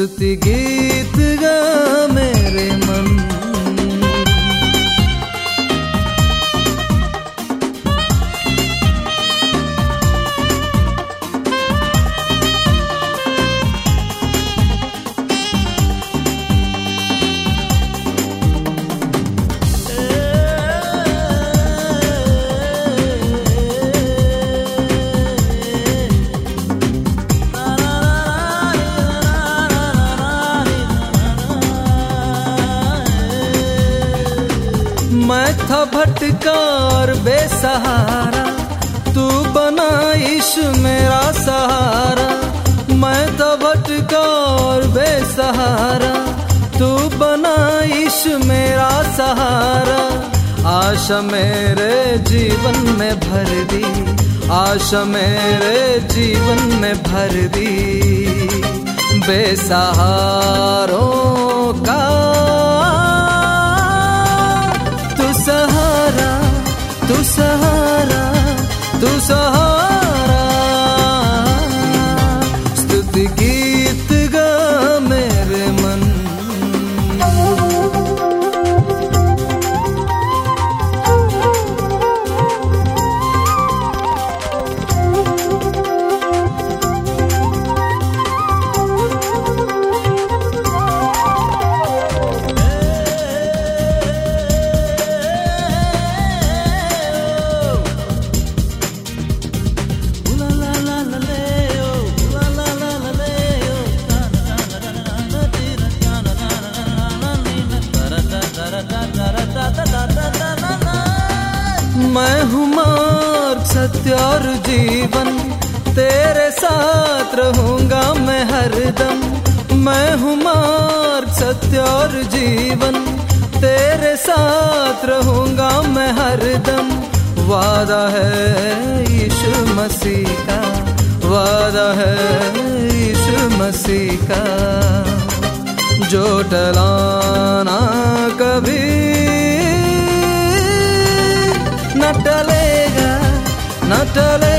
स्तुति मैं था भटकार बेसहारा, तू बना ईश मेरा सहारा। मैं था भटकार बेसहारा, तू बना ईश मेरा सहारा। आशा मेरे जीवन में भर दी, आशा मेरे जीवन में भर दी। बेसहारों का सहारा तू सहारा मैं हूँ मार्ग, सत्य और जीवन। तेरे साथ रहूँगा मैं हरदम मैं हूँ मार्ग, सत्य और जीवन। तेरे साथ रहूँगा मैं हरदम वादा है यीशु मसीह का। वादा है यीशु मसीह का। जो टलाना The.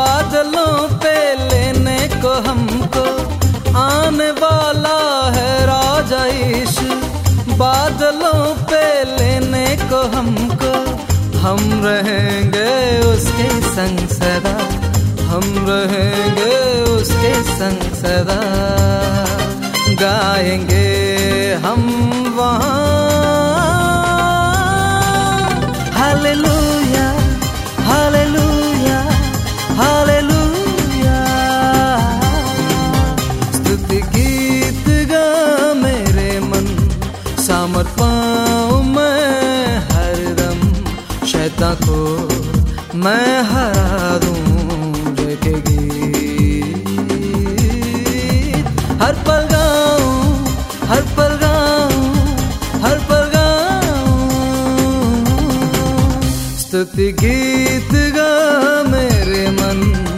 बादलों पे लेने को हमको आने वाला है राजा यीशु बादलों पे लेने को हमको, हम रहेंगे उसके संग सदा। हम रहेंगे उसके संग सदा। गाएँगे हम वहाँ। सामर पाऊँ मैं हरदम। शैता को मैं हरा दूँ जेके गीत। हर पल गाऊं, हर पल गाऊं, हर पल गाऊं। स्तुति गीत गा मेरे मन।